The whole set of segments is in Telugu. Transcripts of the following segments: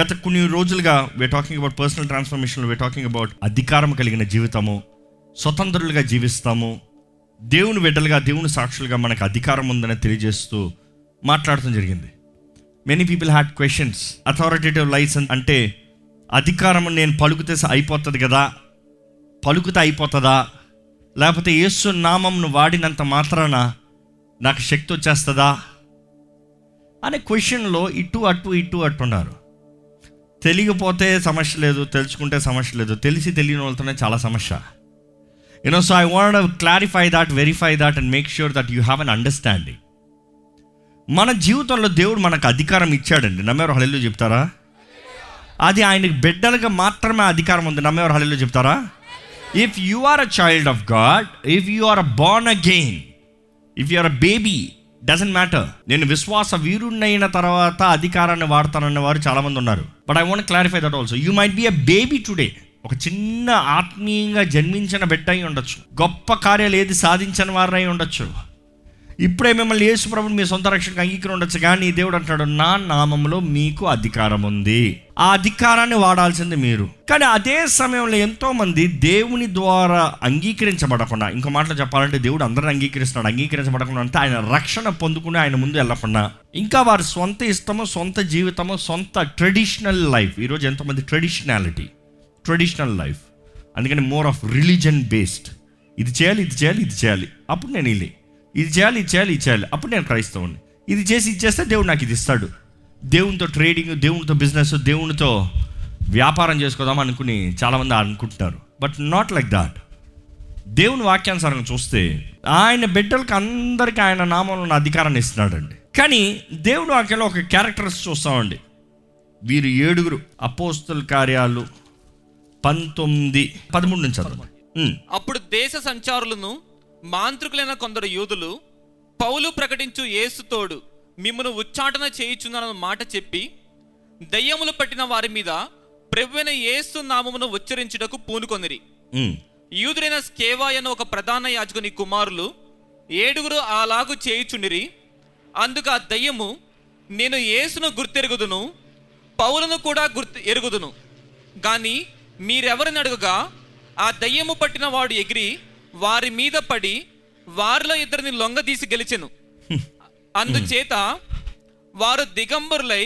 గత కొన్ని రోజులుగా we talking about personal transformation we talking about అధికారం కలిగిన జీవితము స్వతంత్రులుగా జీవిస్తాము దేవుని బిడ్డలుగా దేవుని సాక్షులుగా మనకు అధికారం ఉందని తెలియజేస్తూ మాట్లాడటం జరిగింది. Many people had questions authoritative licence అంటే అధికారం నేను పలుకుతే అయిపోతుంది కదా? పలుకుతే అయిపోతుందా? లేకపోతే యేసు నామంను వాడినంత మాత్రాన నాకు శక్తి వచ్చేస్తుందా? అనే క్వశ్చన్లో ఇటు అటు ఇటు అటు ఉన్నారు తెలియకపోతే సమస్య లేదు తెలుసుకుంటే సమస్య లేదు. తెలిసి తెలియని వాళ్ళతోనే చాలా సమస్య. You know so I want clarify that verify that and make sure that you have an understanding మన జీవితంలో దేవుడు మనకు అధికారం ఇచ్చాడండి. నమ్మేవారు హళిలో చెప్తారా? అది ఆయనకి బిడ్డలుగా మాత్రమే అధికారం ఉంది. నమ్మేవారు హళిలో చెప్తారా? If you are a child of God if you are a born again if you are a baby doesn't matter నేను విశ్వాస వీరుణ్ణైన తర్వాత అధికారాన్ని వాడతానన్న వారు చాలామంది ఉన్నారు. But I want clarify that also you might be a baby today ఒక చిన్న ఆత్మీయంగా జన్మించిన బిడ్డ అయి ఉండొచ్చు. గొప్ప కార్యాలు ఏది సాధించిన వారై ఉండొచ్చు. ఇప్పుడే మిమ్మల్ని యేసు ప్రభుని మీ సొంత రక్షణకు అంగీకరణ ఉండొచ్చు కానీ దేవుడు అంటాడు నా నామంలో మీకు అధికారం ఉంది. ఆ అధికారాన్ని వాడాల్సింది మీరు. కానీ అదే సమయంలో ఎంతో మంది దేవుని ద్వారా అంగీకరించబడకుండా ఇంకో మాటలో చెప్పాలంటే దేవుడు అందరిని అంగీకరిస్తున్నాడు అంగీకరించబడకుండా అంటే ఆయన రక్షణ పొందుకుని ఆయన ముందు వెళ్ళకుండా. ఇంకా వారి సొంత ఇష్టము సొంత జీవితము సొంత ట్రెడిషనల్ లైఫ్ ఈరోజు ఎంతోమంది ట్రెడిషనాలిటీ ట్రెడిషనల్ లైఫ్ అందుకని మోర్ ఆఫ్ రిలీజన్ బేస్డ్ ఇది చేయాలి ఇది చేయాలి ఇది చేయాలి. అప్పుడు నేను వెళ్ళి ఇది చేయాలి ఇది చేయాలి ఇది చేయాలి. అప్పుడు నేను క్రైస్తవుని ఇది చేసి ఇది చేస్తే దేవుడు నాకు ఇది ఇస్తాడు. దేవునితో ట్రేడింగ్ దేవునితో బిజినెస్ దేవునితో వ్యాపారం చేసుకోదాం అనుకుని చాలామంది అనుకుంటున్నారు. బట్ నాట్ లైక్ దాట్ దేవుని వాక్యానుసారంగా చూస్తే ఆయన బిడ్డలకు అందరికీ ఆయన నామంలో ఉన్న అధికారాన్ని ఇస్తున్నాడండి. కానీ దేవుని వాక్యంలో ఒక క్యారెక్టర్స్ చూస్తామండి. వీరు ఏడుగురు అపోస్తుల కార్యాలు పంతొమ్మిది పదమూడు నుంచి చదవండి అప్పుడు దేశ సంచారులను మాంత్రికులైన కొందరు యూదులు పౌలు ప్రకటించు యేసుతోడు మిమ్మను ఉచ్చాటన చేయుచున్నారన్న మాట చెప్పి దయ్యములు పట్టిన వారి మీద ప్రభువైన యేసు నామమును ఉచ్చరించుటకు పూనుకొనిరి. ఉమ్. యూదుడైన స్కేవాయను ఒక ప్రధాన యాజకుని కుమారులు ఏడుగురు అలాగు చేయుచుండిరి. అందుకు ఆ దయ్యము నేను యేసును గుర్తెరుగుదును పౌలను కూడా గుర్తు ఎరుగుదును. గాని మీరెవరిని అడుగుగా ఆ దయ్యము పట్టిన వాడు ఎగిరి వారి మీద పడి వారిలో ఇద్దరిని లొంగదీసి గెలిచెను. అందుచేత వారు దిగంబరులై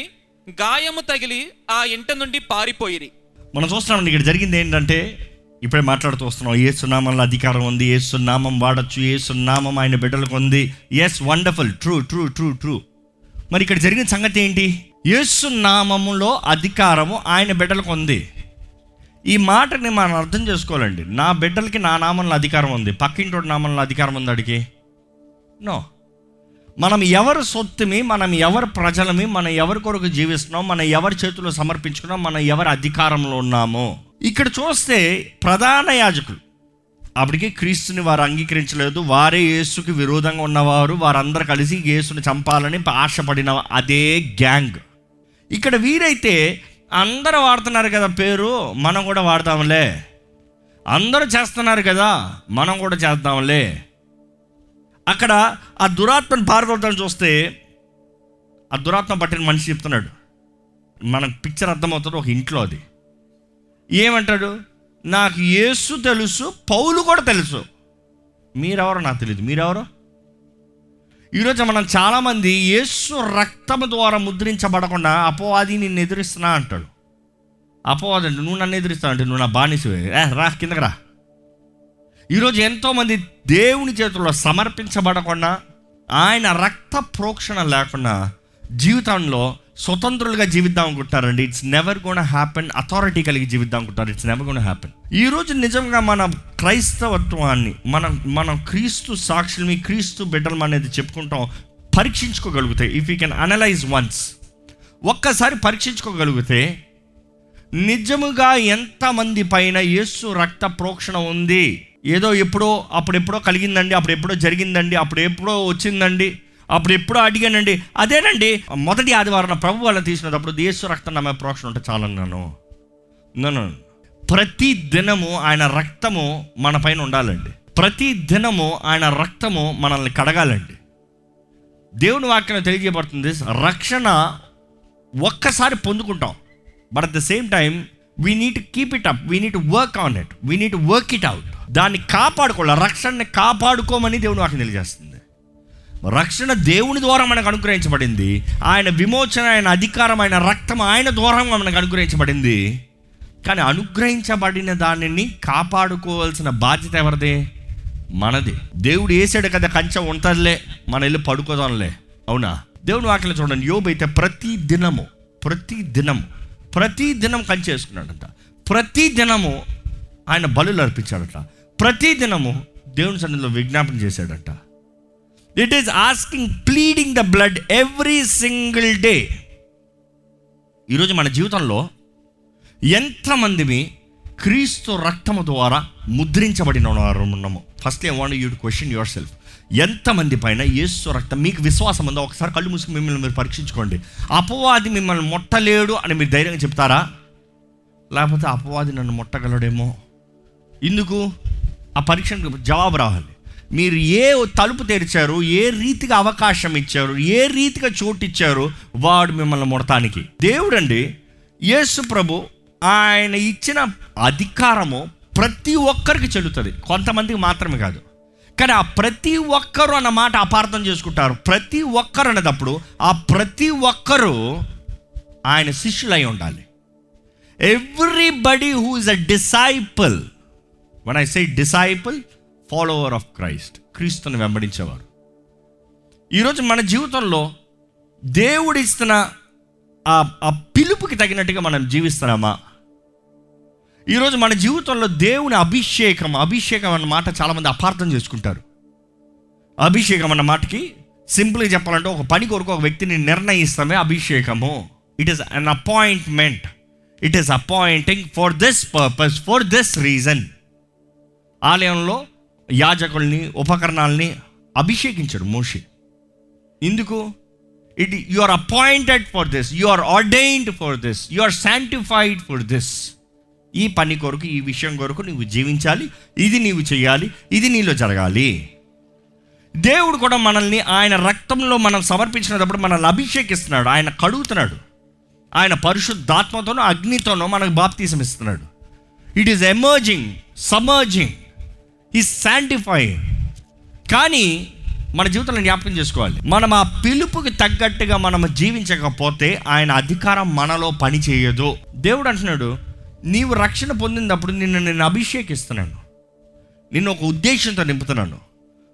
గాయము తగిలి ఆ ఇంట నుండి పారిపోయిరి. మనం చూస్తున్నామండి ఇక్కడ జరిగింది ఏంటంటే ఇప్పుడే మాట్లాడుతూ వస్తున్నాం ఏ సున్నామంలో అధికారం ఉంది ఏ సున్నామం వాడచ్చు ఏ సున్నామం ఆయన బిడ్డలకు ఉంది. Yes wonderful true true true true మరి ఇక్కడ జరిగిన సంగతి ఏంటి? యేసు నామములో అధికారము ఆయన బిడ్డలకు ఉంది. ఈ మాటని మనం అర్థం చేసుకోవాలండి. నా బిడ్డలకి నా నామంలో అధికారం ఉంది. పక్కింటోడి నామంలో అధికారం ఉంది అడిగి నో. మనం ఎవరు సొత్తుమి మనం ఎవరు ప్రజలమి మనం ఎవరి కొరకు జీవిస్తున్నాం మనం ఎవరి చేతుల్లో సమర్పించుకున్నాం మనం ఎవరి అధికారంలో ఉన్నామో? ఇక్కడ చూస్తే ప్రధాన యాజకులు. అప్పటికి క్రీస్తుని వారు అంగీకరించలేదు. వారే యేసుకి విరోధంగా ఉన్నవారు. వారందరూ కలిసి యేసుని చంపాలని ఆశపడిన అదే గ్యాంగ్. ఇక్కడ వీరైతే అందరూ వాడుతున్నారు కదా పేరు మనం కూడా వాడతాంలే. అందరూ చేస్తున్నారు కదా మనం కూడా చేద్దాంలే. అక్కడ ఆ దురాత్మను పారదోడతాను చూస్తే ఆ దురాత్మ పట్టిన మనిషి చెప్తున్నాడు. మనకు పిక్చర్ అర్థమవుతుంది ఒక ఇంట్లో అది. ఏమంటాడు? నాకు యేసు తెలుసు పౌలు కూడా తెలుసు. మీరెవరో నాకు తెలియదు మీరెవరో? ఈరోజు మనం చాలామంది యేసు రక్తం ద్వారా ముద్రించబడకుండా అపోవాది నిన్ను ఎదిరిస్తున్నా అంటాడు. అపోవాది అంటే నువ్వు నన్ను ఎదిరిస్తా అంటే నువ్వు నా బానిసవే. ఏ రా కిందకి రా. ఈరోజు ఎంతోమంది దేవుని చేతుల్లో సమర్పించబడకుండా ఆయన రక్త ప్రోక్షణ లేకుండా జీవితంలో స్వతంత్రులుగా జీవిద్దాం అనుకుంటారండి. It's never gonna happen authority కలిగి జీవిద్దాం అనుకుంటారు. ఇట్స్ నెవర్ గోన్ హ్యాపెన్ ఈ రోజు నిజంగా మన క్రైస్తవత్వాన్ని మనం మనం క్రీస్తు సాక్షుల్ని క్రీస్తు బిడ్డలం అనేది చెప్పుకుంటాం పరీక్షించుకోగలిగితే if you can analyse once ఒక్కసారి పరీక్షించుకోగలిగితే నిజముగా ఎంతమంది పైన యేసు రక్త ప్రోక్షణ ఉంది? ఏదో ఎప్పుడో అప్పుడెప్పుడో కలిగిందండి అప్పుడు ఎప్పుడో జరిగిందండి అప్పుడు ఎప్పుడో వచ్చిందండి. అప్పుడు ఎప్పుడో అడిగానండి అదేనండి మొదటి ఆదివారం ప్రభు వాళ్ళని తీసినప్పుడు యేసు రక్తం నా మీద ప్రోక్షణ ఉంటే చాలన్నాను నన్ను ప్రతి దినము ఆయన రక్తము మన పైన ఉండాలండి. ప్రతి దినము ఆయన రక్తము మనల్ని కడగాలండి. దేవుని వాక్యం తెలియజేయబడుతుంది రక్షణ ఒక్కసారి పొందుకుంటాం. But at the same time we need keep it up we need work on it we need work it out దాన్ని కాపాడుకోవాలి. రక్షణని కాపాడుకోమని దేవుని వాక్యం తెలియజేస్తుంది. రక్షణ దేవుని ద్వారా మనకు అనుగ్రహించబడింది. ఆయన విమోచన ఆయన అధికారం ఆయన రక్తం ఆయన ద్వారా మనకు అనుగ్రహించబడింది. కానీ అనుగ్రహించబడిన దానిని కాపాడుకోవాల్సిన బాధ్యత ఎవరిది? మనది. దేవుడు వేసాడు కదా కంచె ఉంటుందిలే మన వెళ్ళి పడుకోదాంలే. అవునా? దేవుని వాటిలో చూడండి యోబు అయితే ప్రతి దినము ప్రతి దినము ప్రతి దినం కంచె వేసుకున్నాడంట. ప్రతి దినము ఆయన బలులు అర్పించాడట. ప్రతి దినము దేవుని సన్నిధిలో విజ్ఞాపన చేశాడంట. It is asking pleading the blood every single day ఈరోజు మన జీవితంలో ఎంతమందిమి క్రీస్తు రక్తము ద్వారా ముద్రించబడిన ఉన్నాము first I want you question your self ఎంతమంది పైన యేసు రక్తం మీకు విశ్వాసం ఉందో? ఒకసారి కళ్ళు మూసుకు మిమ్మల్ని మీరు పరీక్షించుకోండి. అపవాది మిమ్మల్ని ముట్టలేడు అని మీరు ధైర్యంగా చెప్తారా? లేకపోతే అపవాది నన్ను ముట్టగలడేమో? ఇందుకు ఆ పరీక్షకు జవాబు రావాలి. మీరు ఏ తలుపు తెరిచారు ఏ రీతిగా అవకాశం ఇచ్చారు ఏ రీతిగా చోటు ఇచ్చారు వాడు మిమ్మల్ని ముడతానికి. దేవుడండి యేసు ప్రభు ఆయన ఇచ్చిన అధికారము ప్రతి ఒక్కరికి చెల్లుతుంది. కొంతమందికి మాత్రమే కాదు. కానీ ఆ ప్రతి ఒక్కరు అన్న మాట అపార్థం చేసుకుంటారు. ప్రతి ఒక్కరు అనేటప్పుడు ఆ ప్రతి ఒక్కరూ ఆయన శిష్యులై ఉండాలి. Everybody who is a disciple one I say disciple follower of Christ క్రీస్తుని వెంబడించేవారు. ఈరోజు మన జీవితంలో దేవుడు ఇస్తున్న ఆ ఆ పిలుపుకి తగినట్టుగా మనం జీవిస్తున్నామా? ఈరోజు మన జీవితంలో దేవుని అభిషేకం అభిషేకం అన్న మాట చాలామంది అపార్థం చేసుకుంటారు. అభిషేకం అన్న మాటకి సింపుల్గా చెప్పాలంటే ఒక పని కొరకు ఒక వ్యక్తిని నిర్ణయిస్తామే అభిషేకము. It is an appointment it is appointing for this purpose for this reason ఆలయంలో యాజకుల్ని ఉపకరణాలని అభిషేకించాడు మోషి. ఎందుకు it you are appointed for this you are ordained for this you are sanctified for this ఈ పని కొరకు ఈ విషయం కొరకు నువ్వు జీవించాలి ఇది నీవు చేయాలి ఇది నీలో జరగాలి. దేవుడు కూడా మనల్ని ఆయన రక్తంలో మనం సమర్పించినప్పుడు మనల్ని అభిషేకిస్తున్నాడు ఆయన కడుగుతున్నాడు. ఆయన పరిశుద్ధాత్మతోనూ అగ్నితోనూ మనకు బాప్తీసం ఇస్తున్నాడు ఇట్ ఈస్ ఎమర్జింగ్ సమర్జింగ్ ఈ శాంటిఫై కానీ మన జీవితంలో జ్ఞాపకం చేసుకోవాలి. మనం ఆ పిలుపుకి తగ్గట్టుగా మనం జీవించకపోతే ఆయన అధికారం మనలో పని చేయదు. దేవుడు అంటున్నాడు నీవు రక్షణ పొందినప్పుడు నిన్ను నేను అభిషేకిస్తున్నాను. నిన్ను ఒక ఉద్దేశంతో నింపుతున్నాను.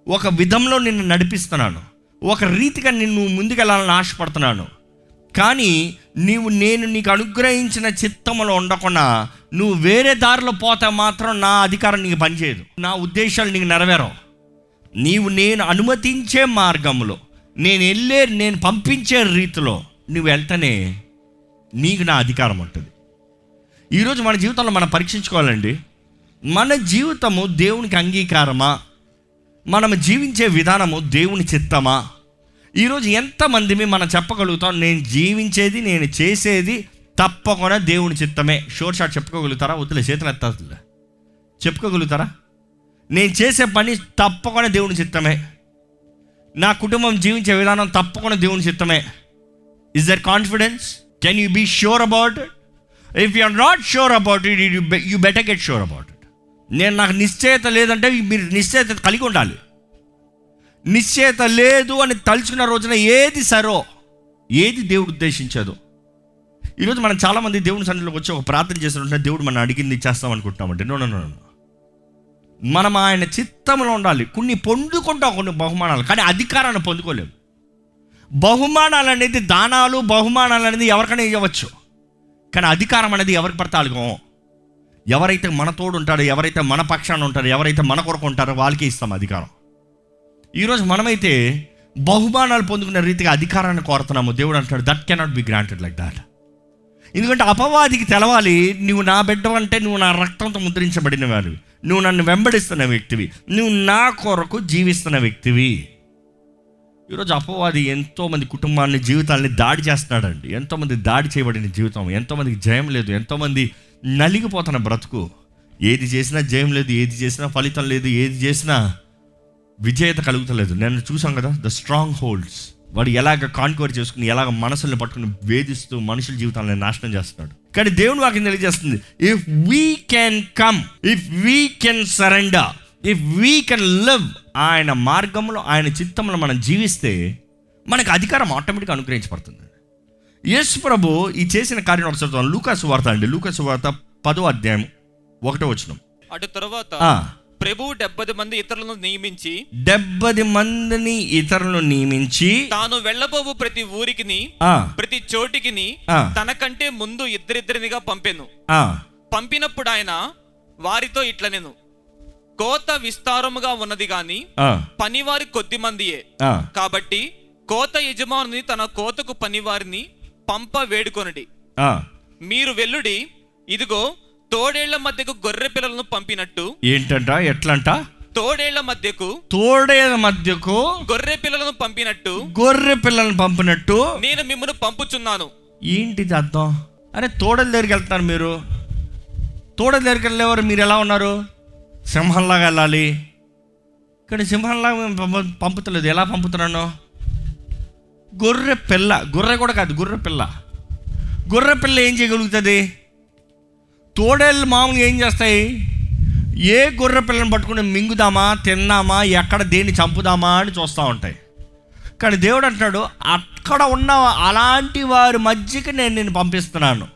ఒక విధంలో నిన్ను నడిపిస్తున్నాను. ఒక రీతిగా నిన్ను ముందుకెళ్ళాలని ఆశపడుతున్నాను. కానీ నీవు నేను నీకు అనుగ్రహించిన చిత్తములో ఉండకుండా నువ్వు వేరే దారిలో పోతే మాత్రం నా అధికారం నీకు పనిచేయదు. నా ఉద్దేశాలు నీకు నెరవేరవు. నీవు నేను అనుమతించే మార్గంలో నేను వెళ్ళే నేను పంపించే రీతిలో నువ్వు వెళ్తేనే నీకు నా అధికారం ఉంటుంది. ఈరోజు మన జీవితంలో మనం పరీక్షించుకోవాలండి. మన జీవితము దేవునికి అంగీకారమా? మనం జీవించే విధానము దేవుని చిత్తమా? ఈరోజు ఎంతమందిని మనం చెప్పగలుగుతాం నేను జీవించేది నేను చేసేది తప్పకుండా దేవుని చిత్తమే. షోర్ షాట్ చెప్పుకోగలుగుతారా? వద్దులే చేతులు ఎత్తాదులే చెప్పుకోగలుగుతారా? నేను చేసే పని తప్పకుండా దేవుని చిత్తమే. నా కుటుంబం జీవించే విధానం తప్పకుండా దేవుని చిత్తమే. Is there confidence can you be sure about it if you are not sure about it you better get sure about it నేను నాకు నిశ్చయత లేదంటే మీరు నిశ్చయత కలిగి ఉండాలి. నిశ్చయత లేదు అని తలుచుకున్న రోజున ఏది సరో ఏది దేవుడు ఉద్దేశించదో ఈరోజు మనం చాలామంది దేవుని సన్నిధిలోకి వచ్చి ఒక ప్రార్థన చేస్తుంటే దేవుడు మనం అడిగింది చేస్తాం అనుకుంటున్నామంటే నో నో నో మనం ఆయన చిత్తంలో ఉండాలి. కొన్ని పొందుకుంటాం కొన్ని బహుమానాలు. కానీ అధికారాన్ని పొందుకోలేము బహుమానాలు అనేది దానాలు బహుమానాలు అనేది ఎవరికైనా ఇవ్వచ్చు కానీ అధికారం అనేది ఎవరికి పడితే ఎవరైతే మన తోడు ఉంటారో ఎవరైతే మన పక్షాన ఉంటారో ఎవరైతే మన కొరకు ఉంటారో వాళ్ళకి ఇస్తాం అధికారం. ఈరోజు మనమైతే బహుమానాలు పొందుకునే రీతిగా అధికారాన్ని కోరుతున్నాము. దేవుడు అంటాడు that cannot be granted like that ఎందుకంటే అపవాదికి తెలవాలి నువ్వు నా బిడ్డ అంటే నువ్వు నా రక్తంతో ముద్రించబడిన వాడివి నువ్వు నన్ను వెంబడిస్తున్న వ్యక్తివి. నువ్వు నా కొరకు జీవిస్తున్న వ్యక్తివి. ఈరోజు అపవాది ఎంతోమంది కుటుంబాన్ని జీవితాన్ని దాడి చేస్తున్నాడండి. ఎంతోమంది దాడి చేయబడిన జీవితం ఎంతోమందికి జయం లేదు ఎంతోమంది నలిగిపోతున్న బ్రతుకు. ఏది చేసినా జయం లేదు ఏది చేసినా ఫలితం లేదు ఏది చేసినా విజేత కలుగుతలేదు. నేను చూసాం కదా ద స్ట్రాంగ్ హోల్డ్స్. వాడు ఎలాగ కాన్కోర్ చేసుకుని ఎలాగ మనసుల్ని పట్టుకుని వేధిస్తూ మనుషుల జీవితాలను నాశనం చేస్తున్నాడు. కానీ దేవుని వాక్యం తెలియజేస్తుంది if we can come if we can surrender if we can live ఆయన మార్గంలో ఆయన చిత్తంలో మనం జీవిస్తే మనకు అధికారం ఆటోమేటిక్గా అనుగ్రహించబడుతుంది. యేసు ప్రభు ఈ చేసిన కార్యం ఒకసారి లూకాసు వార్త అండి. లూకాసు వార్త పదో అధ్యాయం ఒకటో వచ్చిన అటు తరువాత ప్రభువు డెబ్బది మంది ఇతరులను నియమించి డెబ్బది మందిని ఇతరులను నియమించి తాను వెళ్ళబోవు ప్రతి ఊరికిని ఆ, ప్రతి చోటికిని ఆ. తనకంటే ముందు ఇద్దరిద్దరినిగా పంపెను పంపినప్పుడు ఆయన వారితో ఇట్ల నేను కోత విస్తారముగా ఉన్నది గాని పనివారి కొద్ది మందియే. కాబట్టి కోత యజమానుని తన కోతకు పనివారిని పంప వేడుకొనడి. మీరు వెల్లుడి ఇదిగో తోడేళ్ళ మధ్యకు గొర్రె పిల్లలను పంపినట్టు. ఏంటంట? ఎట్లంట? తోడేళ్ళ మధ్యకు తోడేల మధ్యకు గొర్రె పిల్లలను పంపినట్టు. గొర్రె పిల్లల్ని పంపినట్టు. నేను మిమ్మల్ని పంపుచున్నాను. ఏంటిది అర్థం? అరే తోడల దగ్గరికి వెళ్తున్నారు మీరు. తోడల దగ్గరికి వెళ్ళేవారు మీరు ఎలా ఉన్నారు? సింహంలాగా వెళ్ళాలి. ఇక్కడ సింహంలాగా పంపుతలేదు. ఎలా పంపుతున్నాను? గొర్రె పిల్ల. గొర్రె కూడా కాదు గొర్రె పిల్ల. గొర్రె పిల్ల ఏం చేయగలుగుతుంది? తోడేళ్ళు మామూలుగా ఏం చేస్తాయి? ఏ గొర్రె పిల్లని పట్టుకుని మింగుదామా తిన్నామా ఎక్కడ దేన్ని చంపుదామా అని చూస్తూ ఉంటాయి. కానీ దేవుడు అంటున్నాడు అక్కడ ఉన్న అలాంటి వారి మధ్యకి నేను నేను పంపిస్తున్నాను.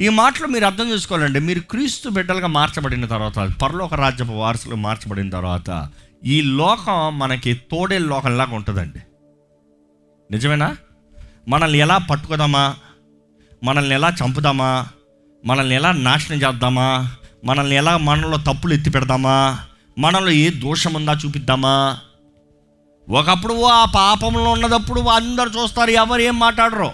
ఈ మాటలు మీరు అర్థం చేసుకోవాలండి. మీరు క్రీస్తు బిడ్డలుగా మార్చబడిన తర్వాత పరలోక రాజ్యపు వారసులు మార్చబడిన తర్వాత ఈ లోకం మనకి తోడే లోకంలాగా ఉంటుందండి. నిజమేనా? మనల్ని ఎలా పట్టుకుదామా? మనల్ని ఎలా చంపుదామా? మనల్ని ఎలా నాశనం చేద్దామా? మనల్ని ఎలా మనలో తప్పులు ఎత్తి పెడదామా? మనలో ఏ దోషం ఉందా చూపిద్దామా? ఒకప్పుడు ఆ పాపంలో ఉన్నదప్పుడు అందరు చూస్తారు ఎవరు ఏం మాట్లాడరు.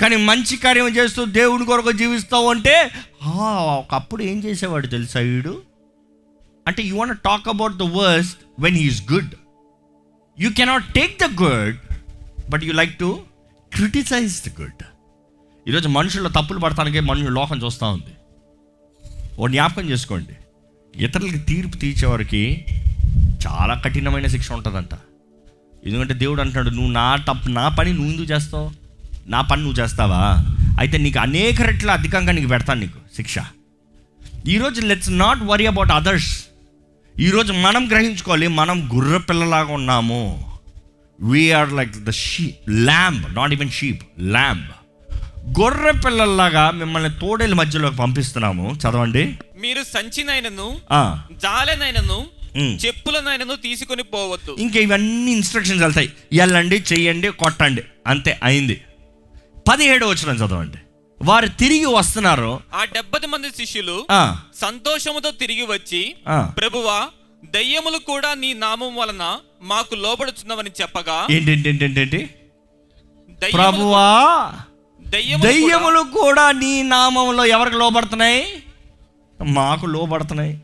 కానీ మంచి కార్యం చేస్తూ దేవుని కొరకు జీవిస్తావు అంటే "ఆ, ఒకప్పుడు ఏం చేసేవాడు తెలుసా వీడు? అంటే you want talk about the worst when he's good you cannot take the good but you like to criticize the good ఈరోజు మనుషుల్లో తప్పులు పడటానికే మనుషులు లోకం చూస్తూ ఉంది. ఓ జ్ఞాపకం చేసుకోండి. ఇతరులకి తీర్పు తీర్చేవారికి చాలా కఠినమైన శిక్ష ఉంటుందంట. ఎందుకంటే దేవుడు అంటున్నాడు నువ్వు నా తప్పు నా పని నువ్వు ఎందుకు చేస్తావు? నా పని నువ్వు చేస్తావా? అయితే నీకు అనేక రెట్ల అధికంగా నీకు పెడతాను నీకు శిక్ష. ఈరోజు let's not worry about others ఈరోజు మనం గ్రహించుకోవాలి మనం గుర్ర పిల్లలాగా ఉన్నాము. We are like the sheep lamb not even sheep lamb గొర్రె పిల్లల్లాగా మిమ్మల్ని తోడేల మధ్యలోకి పంపిస్తున్నాము. చదవండి. మీరు సంచినైనను జాలెనైనను. చెప్పులనైనను తీసుకొని పోవద్దు. ఇంకా ఇవన్నీ ఇన్స్ట్రక్షన్స్ వెళ్తాయి. వెళ్ళండి చెయ్యండి కొట్టండి. అంతే అయింది. పదిహేడు వచ్చిన చదవండి. వారు తిరిగి వస్తున్నారు. ఆ డెబ్బది మంది శిష్యులు సంతోషముతో తిరిగి వచ్చి. ప్రభువా దయ్యములు కూడా నీ నామం వలన మాకు లోబడుచున్నవని చెప్పగా ఏంటి ప్రభువా దయ్యములు కూడా- కూడా నీ నామంలో ఎవరికి లోబడుతున్నాయి? మాకు లోబడుతున్నాయి.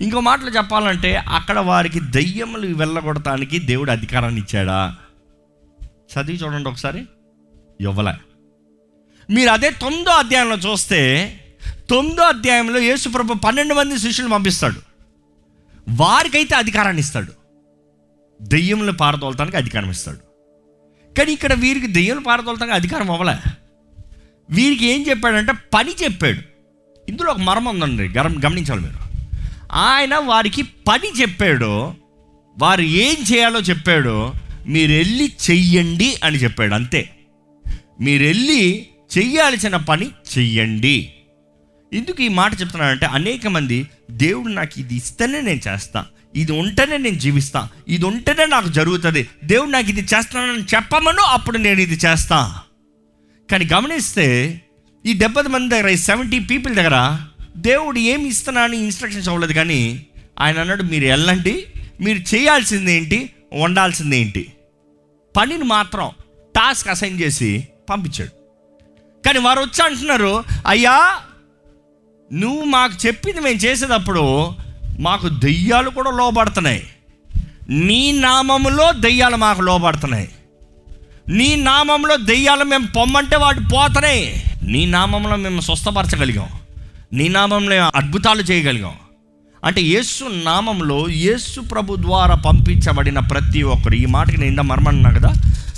ఇంకో మాటలు చెప్పాలంటే అక్కడ వారికి దయ్యములు వెళ్ళగొడటానికి దేవుడు అధికారాన్ని ఇచ్చాడా? చదివి చూడండి ఒకసారి. ఇవ్వలే. మీరు అదే తొమ్మిదో అధ్యాయంలో చూస్తే తొమ్మిదో అధ్యాయంలో యేసుప్రభు పన్నెండు మంది శిష్యులు పంపిస్తాడు. వారికైతే అధికారాన్ని ఇస్తాడు. దెయ్యములు పారదోలటానికి అధికారం ఇస్తాడు. కానీ ఇక్కడ వీరికి దెయ్యాలు పారదోలతంగా అధికారం అవ్వలే. వీరికి ఏం చెప్పాడంటే పని చెప్పాడు. ఇందులో ఒక మర్మం ఉందండి గరం గమనించాలి మీరు. ఆయన వారికి పని చెప్పాడు వారు ఏం చేయాలో చెప్పాడు మీరు వెళ్ళి చెయ్యండి అని చెప్పాడు అంతే. మీరు వెళ్ళి చెయ్యాల్సిన పని చెయ్యండి. ఎందుకు ఈ మాట చెప్తున్నానంటే అనేక మంది దేవుడు నాకు ఇది ఇస్తేనే నేను చేస్తాను ఇది ఉంటేనే నేను జీవిస్తా ఇది ఉంటేనే నాకు జరుగుతుంది దేవుడు నాకు ఇది చేస్తానని చెప్పమను అప్పుడు నేను ఇది చేస్తా. కానీ గమనిస్తే ఈ డెబ్బై మంది దగ్గర ఈ సెవెంటీ పీపుల్ దగ్గర దేవుడు ఏమి ఇస్తున్నా అని ఇన్స్ట్రక్షన్స్ అవ్వలేదు కానీ ఆయన అన్నాడు మీరు వెళ్ళండి మీరు చేయాల్సింది ఏంటి వండాల్సింది ఏంటి? పనిని మాత్రం టాస్క్ అసైన్ చేసి పంపించాడు. కానీ వారు వచ్చి అంటున్నారు అయ్యా నువ్వు మాకు చెప్పింది మేము చేసేటప్పుడు మాకు దెయ్యాలు కూడా లోబడుతున్నాయి. నీ నామములో దెయ్యాలు మాకు లోబడుతున్నాయి. నీ నామంలో దెయ్యాలు మేము పొమ్మంటే వాటి పోతున్నాయి నీ నామంలో మేము స్వస్థపరచగలిగాం. నీ నామంలో అద్భుతాలు చేయగలిగాం. అంటే యేసు నామంలో యేసు ప్రభు ద్వారా పంపించబడిన ప్రతి ఒక్కరు ఈ మాటకి నేను ఇంత మర్మన్నా కదా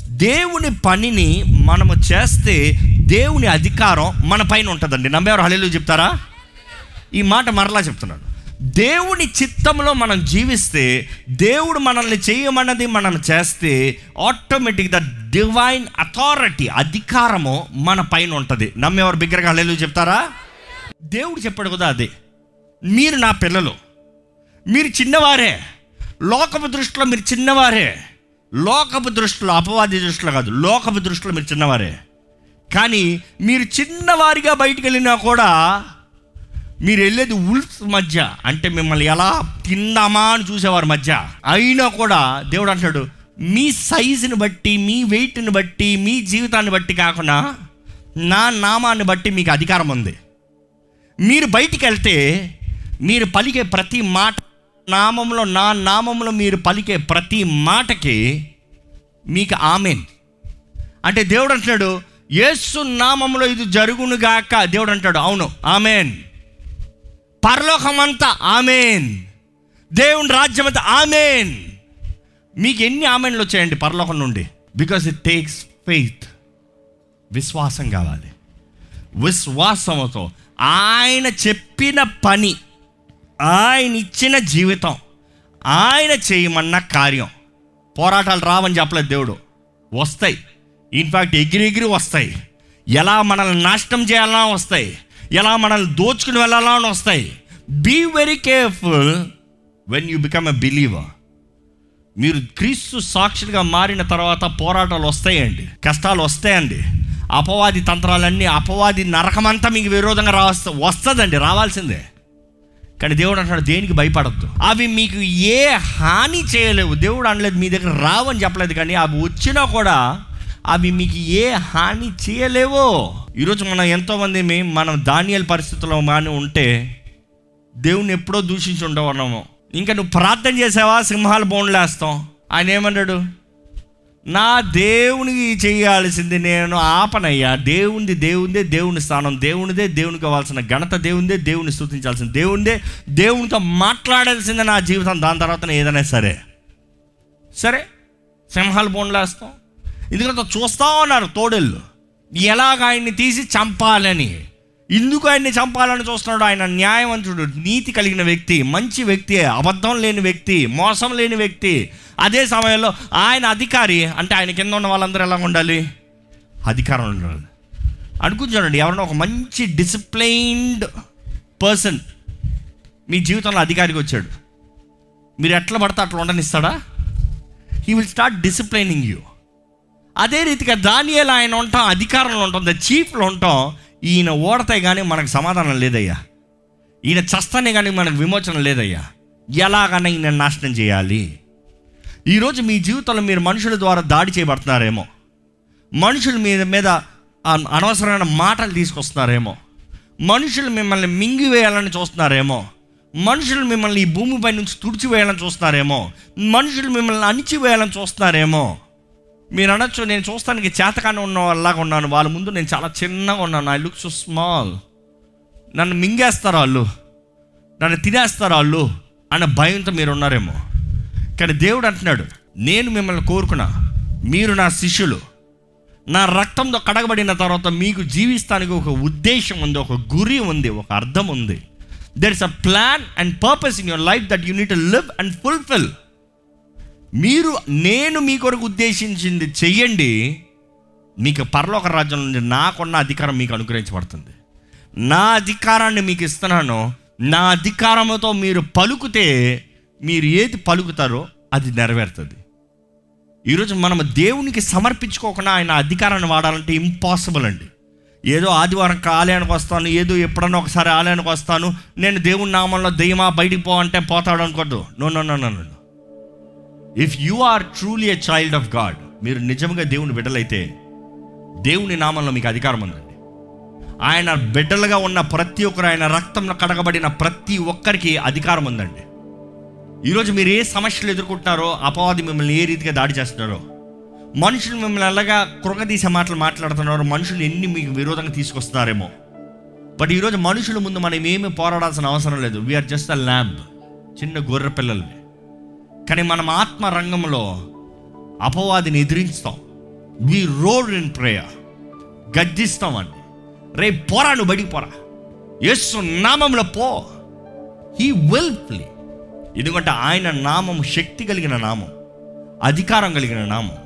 దేవుని పనిని మనము చేస్తే దేవుని అధికారం మన పైన ఉంటుందండి. నమ్మేవారు హళీలు చెప్తారా? ఈ మాట మరలా చెప్తున్నాను దేవుని చిత్తంలో మనం జీవిస్తే దేవుడు మనల్ని చేయమన్నది మనం చేస్తే ఆటోమేటిక్ ద డివైన్ అథారిటీ అధికారము మన పైన ఉంటుంది. నమ్మేవారు బిగ్గరగా హలేలు చెప్తారా? దేవుడు చెప్పాడు కదా అదే. మీరు నా పిల్లలు. మీరు చిన్నవారే. లోకపు దృష్టిలో మీరు చిన్నవారే. లోకపు దృష్టిలో అపవాది దృష్టిలో కాదు లోకపు దృష్టిలో మీరు చిన్నవారే. కానీ మీరు చిన్నవారిగా బయటికి వెళ్ళినా కూడా మీరు వెళ్ళేది ఉల్ఫ్స్ మధ్య. అంటే మిమ్మల్ని ఎలా తిందామా అని చూసేవారి మధ్య. అయినా కూడా దేవుడు అంటాడు మీ సైజుని బట్టి మీ వెయిట్ని బట్టి మీ జీవితాన్ని బట్టి కాకుండా నా నామాన్ని బట్టి మీకు అధికారం ఉంది. మీరు బయటికి వెళ్తే మీరు పలికే ప్రతి మాట నామంలో నా నామంలో మీరు పలికే ప్రతి మాటకి మీకు ఆమెన్. అంటే దేవుడు అంటున్నాడు యేసు నామంలో ఇది జరుగునుగాక. దేవుడు అంటాడు అవును ఆమెన్. పరలోకమంతా ఆమెన్. దేవుని రాజ్యం అంతా ఆమెన్. మీకు ఎన్ని ఆమెన్లు వచ్చాయండి పరలోకం నుండి? బికాస్ ఇట్ టేక్స్ ఫెయిత్ విశ్వాసం కావాలి. విశ్వాసంతో ఆయన చెప్పిన పని ఆయన ఇచ్చిన జీవితం ఆయన చేయమన్న కార్యం. పోరాటాలు రావని చెప్పలేదు దేవుడు. వస్తాయి. ఇన్ఫ్యాక్ట్ ఎగిరి ఎగిరి వస్తాయి. ఎలా మనల్ని నాశనం చేయాలన్నా వస్తాయి. ఎలా మనల్ని దోచుకుని వెళ్ళాలని వస్తాయి. Be very careful when you become a believer మీరు క్రీస్తు సాక్షులుగా మారిన తర్వాత పోరాటాలు వస్తాయండి కష్టాలు వస్తాయండి. అపవాది తంత్రాలన్నీ అపవాది నరకమంతా మీకు విరోధంగా రావస్త వస్తుందండి రావాల్సిందే. కానీ దేవుడు అంటాడు దేనికి భయపడద్దు? అవి మీకు ఏ హాని చేయలేవు. దేవుడు అనలేదు మీ దగ్గర రావని చెప్పలేదు కానీ అవి వచ్చినా కూడా అవి మీకు ఏ హాని చేయలేవో. ఈరోజు మనం ఎంతోమంది మనం ధాన్యాల పరిస్థితుల్లో కానీ ఉంటే దేవుని ఎప్పుడో దూషించి ఉండవన్నాము ఇంకా నువ్వు ప్రార్థన చేసావా? సింహాలు బోన్లేస్తాం. ఆయన ఏమన్నాడు? నా దేవునికి చేయాల్సింది నేను ఆపనయ్యా. దేవునిది దేవుందే దేవుని స్థానం దేవునిదే దేవునికి కావాల్సిన ఘనత దేవుందే దేవుని స్థుతించాల్సింది దేవుందే దేవునితో మాట్లాడాల్సిందే నా జీవితం. దాని తర్వాత ఏదైనా సరే. సరే? సింహాలు బోన్లేస్తాం. ఎందుకంటే చూస్తా ఉన్నారు తోడేళ్ళు. ఎలాగ ఆయన్ని తీసి చంపాలని? ఎందుకు ఆయన్ని చంపాలని చూస్తున్నాడు ఆయన న్యాయవంతుడు నీతి కలిగిన వ్యక్తి మంచి వ్యక్తి అబద్ధం లేని వ్యక్తి మోసం లేని వ్యక్తి. అదే సమయంలో ఆయన అధికారి అంటే ఆయన కింద ఉన్న వాళ్ళందరూ ఎలా ఉండాలి? అధికారం ఉండాలి. అనుకుంటానండి ఎవరైనా ఒక మంచి డిసిప్లైన్డ్ పర్సన్ మీ జీవితంలో అధికారికి వచ్చాడు. మీరు ఎట్లా పడితే అట్లా ఉండనిస్తాడా? He will start disciplining you అదే రీతిగా దానియాలు ఆయన ఉంటాం అధికారంలో ఉంటాం ద చీఫ్లో ఉంటాం. ఈయన ఓడతాయి కానీ మనకు సమాధానం లేదయ్యా. ఈయన చస్తానే కానీ మనకు విమోచన లేదయ్యా. ఎలాగైనా ఈయన నాశనం చేయాలి. ఈరోజు మీ జీవితంలో మీరు మనుషుల ద్వారా దాడి చేయబడుతున్నారేమో. మనుషుల మీద మీద అనవసరమైన మాటలు తీసుకొస్తున్నారేమో. మనుషులు మిమ్మల్ని మింగివేయాలని చూస్తున్నారేమో. మనుషులు మిమ్మల్ని ఈ భూమిపై నుంచి తుడిచివేయాలని చూస్తున్నారేమో. మనుషులు మిమ్మల్ని అణిచివేయాలని చూస్తున్నారేమో. మీరు అనొచ్చు నేను చూస్తానికి చేతకాని ఉన్న వాళ్ళలాగా ఉన్నాను. వాళ్ళ ముందు నేను చాలా చిన్నగా ఉన్నాను. ఐ లుక్ సో స్మాల్ నన్ను మింగేస్తారు వాళ్ళు. నన్ను తినేస్తారు వాళ్ళు అన్న భయంతో మీరు ఉన్నారేమో. కానీ దేవుడు అంటున్నాడు నేను మిమ్మల్ని కోరుకున్నా మీరు నా శిష్యులు. నా రక్తంతో కడగబడిన తర్వాత మీకు జీవిస్తానికి ఒక ఉద్దేశం ఉంది ఒక గురి ఉంది ఒక అర్థం ఉంది. There is a plan and purpose in your life that you need live and fulfil మీరు నేను మీ కొరకు ఉద్దేశించింది చెయ్యండి మీకు పరలోక రాజ్యం నుండి నాకున్న అధికారం మీకు అనుగ్రహించబడుతుంది. నా అధికారాన్ని మీకు ఇస్తున్నాను. నా అధికారంతో మీరు పలుకుతే మీరు ఏది పలుకుతారో అది నెరవేరుతుంది. ఈరోజు మనం దేవునికి సమర్పించుకోకుండా ఆయన అధికారాన్ని వాడాలంటే ఇంపాసిబుల్ అండి. ఏదో ఆదివారం ఆలయానికి వస్తాను ఏదో ఎప్పుడన్నా ఒకసారి ఆలయానికి వస్తాను. నేను దేవుని నామంలో దెయ్యమా బయటికి పో అంటే పోతాడు అనుకోద్దు. No no no no no. If you are truly a child of God మీరు నిజంగా దేవుని బిడ్డలైతే దేవుని నామంలో మీకు అధికారం ఉందండి. ఆయన బిడ్డలుగా ఉన్న ప్రతి ఒక్కరు ఆయన రక్తంలో కడగబడిన ప్రతి ఒక్కరికి అధికారం ఉందండి. ఈరోజు మీరు ఏ సమస్యలు ఎదుర్కొంటున్నారో అపవాది మిమ్మల్ని ఏ రీతిగా దాడి చేస్తున్నారో మనుషులు మిమ్మల్ని ఎలాగా కృగదీసే మాటలు మాట్లాడుతున్నారో మనుషులు ఎన్ని మీకు విరోధంగా తీసుకొస్తున్నారేమో. బట్ ఈరోజు మనుషుల ముందు మనం ఏమి పోరాడాల్సిన అవసరం లేదు. వీఆర్ జస్ట్ అ ల్యాంబ్ చిన్న గొర్రె పిల్లల్ని. కానీ మనం ఆత్మ రంగంలో అపవాదిని ఎదిరించుతాం. వి రోడ్ ఇన్ ప్రేయర్ గద్దిస్తామండి రే పోరా నువ్వు బడికి పోరా. యేసు నామంలో పో. హీ విల్ ప్లే ఎందుకంటే ఆయన నామం శక్తి కలిగిన నామం అధికారం కలిగిన నామం.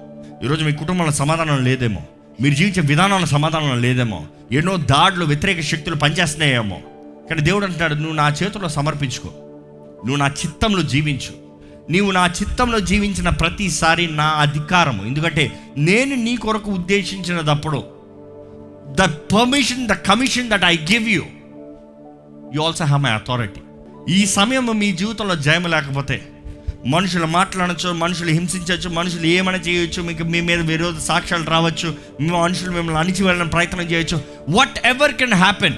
ఈరోజు మీ కుటుంబంలో సమాధానం లేదేమో. మీరు జీవించే విధానంలో సమాధానం లేదేమో. ఎన్నో దాడులు వ్యతిరేక శక్తులు పనిచేస్తున్నాయేమో. కానీ దేవుడు అంటాడు నువ్వు నా చేతుల్లో సమర్పించుకో. నువ్వు నా చిత్తంలో జీవించు. నీవు నా చిత్తంలో జీవించిన ప్రతిసారి నా అధికారము. ఎందుకంటే నేను నీ కొరకు ఉద్దేశించినదప్పుడు the permission the commission that I give you you also have my authority ఈ సమయం మీ జీవితంలో జయం లేకపోతే మనుషులు మాట్లాడచ్చు మనుషులు హింసించవచ్చు మనుషులు ఏమైనా చేయొచ్చు మీకు మీ మీద విరోధ సాక్ష్యాలు రావచ్చు మీ మనుషులు మిమ్మల్ని అణిచి వెళ్ళడానికి ప్రయత్నం చేయొచ్చు. Whatever can happen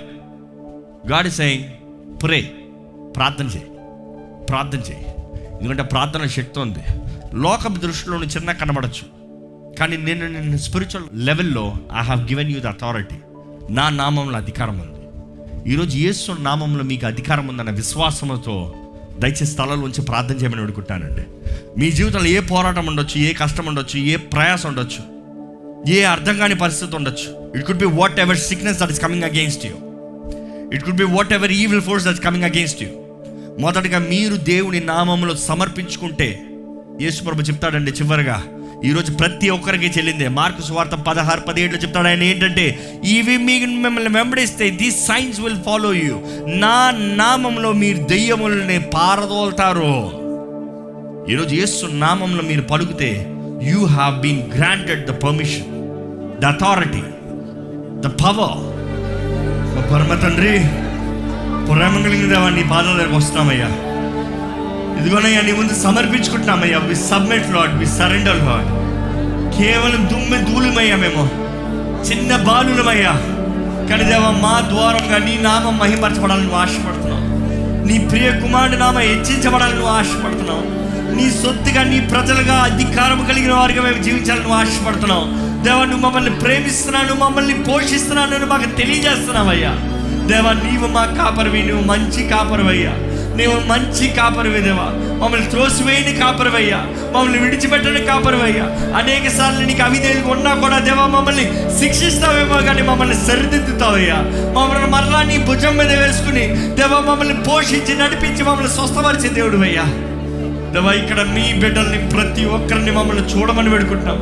God is pray ప్రార్థన చేయి. ప్రార్థన చేయి. ఎందుకంటే ప్రార్థన శక్తి ఉంది. లోకపు దృష్టిలో చిన్న కనబడచ్చు. కానీ నేను నేను స్పిరిచువల్ లెవెల్లో I have given you the authority నా నామంలో అధికారం ఉంది. ఈరోజు యేసు నామంలో మీకు అధికారం ఉందన్న విశ్వాసంతో దయచేసి స్థలాల ఉంచి ప్రార్థన చేయమని అడుగుతానండి మీ జీవితంలో ఏ పోరాటం ఉండొచ్చు ఏ కష్టం ఉండొచ్చు ఏ ప్రయాసం ఉండొచ్చు ఏ అర్థం కాని పరిస్థితి ఉండొచ్చు. It could be whatever sickness that is coming against you it could be whatever evil force that's coming against you మొదటగా మీరు దేవుని నామంలో సమర్పించుకుంటే యేసుప్రభు చెప్తాడండి చివరిగా. ఈరోజు ప్రతి ఒక్కరికి చెల్లిందే. మార్కు స్వార్థం పదహారు పదిహేడులో చెప్తాడు. ఆయన ఏంటంటే ఇవి మీ మిమ్మల్ని వెంబడిస్తే this signs will follow you. నా నామంలో మీరు దెయ్యముల్ని పారదోల్తారు. ఈరోజు యేసు నామంలో మీరు పలుకుతే you have been granted the permission the authority the power. పరమ తండ్రి ప్రేమ కలిగిన దేవా నీ పాదాల దగ్గరకు వస్తున్నామయ్యా. ఇదిగోనయ్యా నీ ముందు సమర్పించుకుంటున్నామయ్యా. We submit Lord we surrender Lord కేవలం దుమ్మె దూలమయ్యా మేము. చిన్న బాలులమయ్యా. కానీ దేవా మా ద్వారంగా నీ నామం మహిమపరచబడాలని నువ్వు ఆశపడుతున్నావు. నీ ప్రియ కుమారుడి నామ హెచ్చించబడాలని నువ్వు ఆశపడుతున్నావు. నీ సొత్తుగా నీ ప్రజలుగా అధికారం కలిగిన వారిగా మేము జీవించాలని నువ్వు ఆశపడుతున్నావు. దేవా నువ్వు మమ్మల్ని ప్రేమిస్తున్నాను మమ్మల్ని పోషిస్తున్నాను అని మాకు తెలియజేస్తున్నావయ్యా. దేవా నీవు మా కాపరివి నువ్వు మంచి కాపరివయ్యా. నీవు మంచి కాపరివి దేవా. మమ్మల్ని త్రోసివేయని కాపరివయ్యా. మమ్మల్ని విడిచిపెట్టని కాపరివయ్యా. అనేక సార్లు నీకు అవిధేయులు ఉన్నా కూడా దేవా మమ్మల్ని శిక్షిస్తావేమో కానీ మమ్మల్ని సరిదిద్దుతావయ్యా. మమ్మల్ని మరలా నీ భుజం మీద వేసుకుని దేవా మమ్మల్ని పోషించి నడిపించి మమ్మల్ని స్వస్థపరిచే దేవుడు అయ్యా దేవా ఇక్కడ మీ బిడ్డల్ని ప్రతి ఒక్కరిని మమ్మల్ని చూడమని వేడుకుంటున్నాం.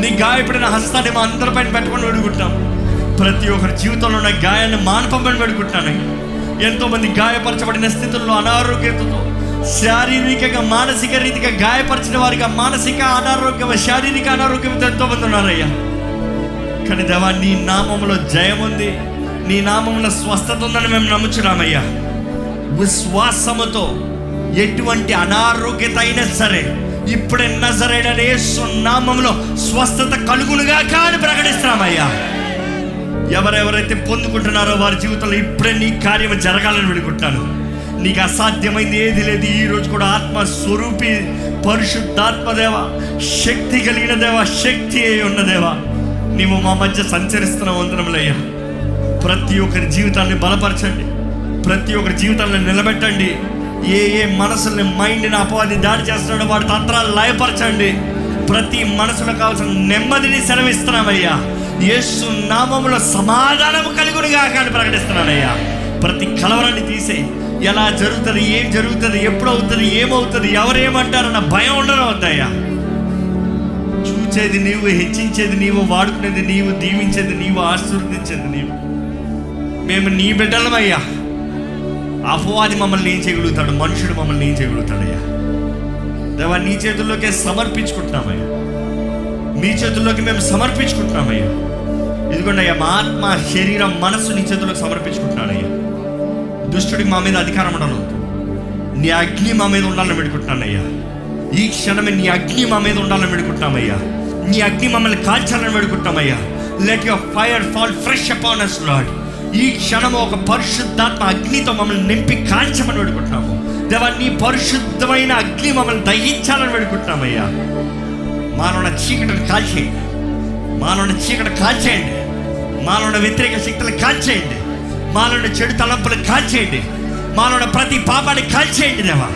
నీ గాయపడిన హస్తాన్ని మా అందరిపైన పెట్టమని వేడుకుంటున్నాం. ప్రతి ఒక్కరి జీవితంలో ఉన్న గాయాన్ని మానపమని పెడుకుంటున్నానయ్యా ఎంతోమంది గాయపరచబడిన స్థితుల్లో అనారోగ్యతతో శారీరకంగా మానసిక రీతిగా గాయపరిచిన వారిగా మానసిక అనారోగ్యం శారీరక అనారోగ్యంతో ఎంతోమంది ఉన్నారయ్యా. కానీ దేవా నీ నామంలో జయం ఉంది. నీ నామంలో స్వస్థత ఉందని మేము నమ్ముచున్నామయ్యా. విశ్వాసముతో ఎటువంటి అనారోగ్యత అయినా సరే ఇప్పుడే నజరైన నామంలో స్వస్థత కలుగునుగా కానీ ప్రకటిస్తున్నామయ్యా. ఎవరెవరైతే పొందుకుంటున్నారో వారి జీవితంలో ఇప్పుడే నీ కార్యం జరగాలని వేడుకుంటాను నీకు అసాధ్యమైంది ఏది లేదు ఈరోజు కూడా ఆత్మ స్వరూపి పరిశుద్ధాత్మదేవ శక్తి కలిగిన దేవ శక్తి అయి ఉన్నదేవ నీవు మా మధ్య సంచరిస్తున్న వందనములయ్యా ప్రతి ఒక్కరి జీవితాన్ని బలపరచండి. ప్రతి ఒక్కరి జీవితాన్ని నిలబెట్టండి. ఏ ఏ మనసుల్ని మైండ్ని అపవాది దాడి చేస్తున్నాడో వాడి తంత్రాలు లయపరచండి. ప్రతి మనసులో కావాల్సిన నెమ్మదిని సెలవిస్తున్నామయ్యా. యేసు నామములో సమాధానము కలుగునిగా కానీ ప్రకటిస్తున్నానయ్యా ప్రతి కలవరాన్ని తీసే ఎలా జరుగుతుంది ఏం జరుగుతుంది ఎప్పుడు అవుతుంది ఏమవుతుంది ఎవరేమంటారన్న భయం ఉండడం వద్దయ్యా. చూచేది నీవు హెచ్చించేది నీవు వాడుకునేది నీవు దీవించేది నీవు ఆశీర్వదించేది నీవు. మేము నీ బిడ్డలమయ్యా. అపవాది మమ్మల్ని ఏం చేయగలుగుతాడు? మనుషుడు మమ్మల్ని ఏం చేయగలుగుతాడయ్యా? దేవా నీ చేతుల్లోకే సమర్పించుకుంటున్నామయ్యా. నీ చేతుల్లోకి మేము సమర్పించుకుంటున్నామయ్యా. ఇదిగోండి అయ్యా మా ఆత్మ శరీరం మనస్సు నీ చేతులకు సమర్పించుకుంటున్నానయ్యా. దుష్టుడికి మా మీద అధికారం ఉండదు నీ అగ్ని మా మీద ఉండాలని పెడుకుంటున్నానయ్యా ఈ క్షణమే నీ అగ్ని మా మీద ఉండాలని పెడుకుంటున్నామయ్యా నీ అగ్ని మమ్మల్ని కాల్చాలని పెడుకుంటున్నామయ్యా let your fire fall fresh upon us Lord ఈ క్షణము ఒక పరిశుద్ధాత్మ అగ్నితో మమ్మల్ని నింపి కాల్చమని పెడుకుంటున్నాము దేవా నీ పరిశుద్ధమైన అగ్ని మమ్మల్ని దహించాలని పెడుకుంటున్నామయ్యా మానవ చీకటిని కాల్చేయి. మాలోని చీకటి కాల్చేయండి. మాలోని వ్యతిరేక శక్తులు కాల్చేయండి. మాలోని చెడు తలంపులు కాల్చేయండి. మాలోని ప్రతి పాపాన్ని కాల్చేయండి దేవా.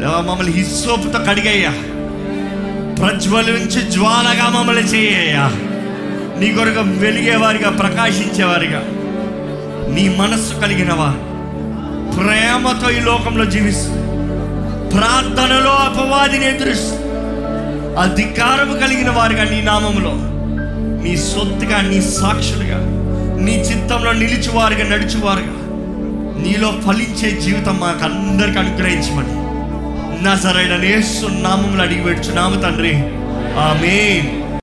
దేవా మమ్మల్ని హిస్సోపుతో కడిగయ్యా. ప్రజ్వలించి జ్వాలగా మమ్మల్ని చేయ్యా నీ కొరకు వెలిగేవారిగా ప్రకాశించేవారిగా. నీ మనస్సు కలిగిన వారు ప్రేమతో ఈ లోకంలో జీవిస్తూ ప్రార్థనలో అపవాదిని ఎదురుస్తూ అధికారము కలిగిన వారుగా నీ నామంలో నీ సొత్తుగా నీ సాక్షులుగా నీ చిత్తంలో నిలిచివారుగా నడిచివారుగా నీలో ఫలించే జీవితం మాకు అందరికి అనుగ్రహించమని. నా సరైన నేస్తున్నామములు అడిగి పెడుచున్నాము తండ్రి. ఆమెన్.